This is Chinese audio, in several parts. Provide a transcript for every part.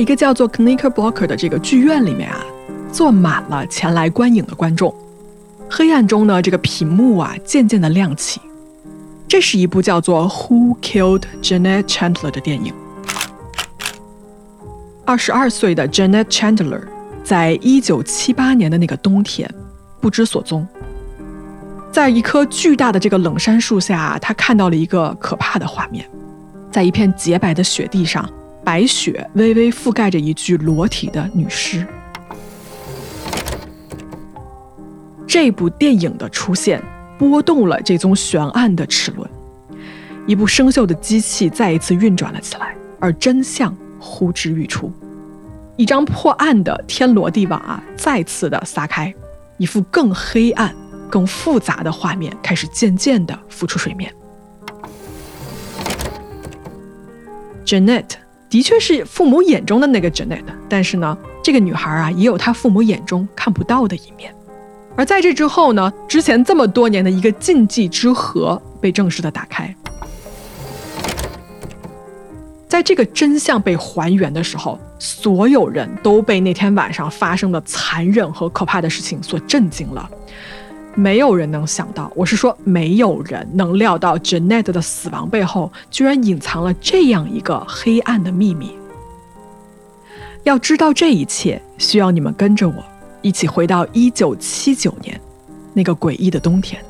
一个叫做 Knickerbocker 的这个剧院里面啊，坐满了前来观影的观众。黑暗中呢，这个屏幕啊渐渐的亮起。这是一部叫做《Who Killed Janet Chandler》的电影。二十二岁的 Janet Chandler 在一九七八年的那个冬天不知所踪。在一棵巨大的这个冷杉树下，他看到了一个可怕的画面：在一片洁白的雪地上，白雪微微覆盖着一具裸体的女尸。这部电影的出现拨动了这宗悬案的齿轮，一部生锈的机器再一次运转了起来，而真相呼之欲出。一张破案的天罗地网啊，再次的撒开，一副更黑暗。更复杂的画面开始渐渐的浮出水面。Janet 的确是父母眼中的那个 Janet，但是呢，这个女孩啊也有她父母眼中看不到的一面。而在这之后呢，之前这么多年的一个禁忌之盒被正式的打开。在这个真相被还原的时候，所有人都被那天晚上发生的残忍和可怕的事情所震惊了。没有人能想到，我是说，没有人能料到 Janet 的死亡背后居然隐藏了这样一个黑暗的秘密。要知道这一切，需要你们跟着我一起回到1979年那个诡异的冬天。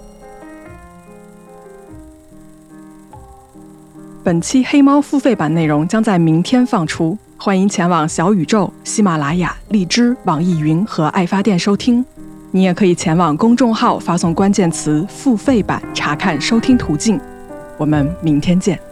本期黑猫付费版内容将在明天放出，欢迎前往小宇宙、喜马拉雅、荔枝、网易云和爱发电收听。你也可以前往公众号发送关键词“付费版”查看收听途径。我们明天见。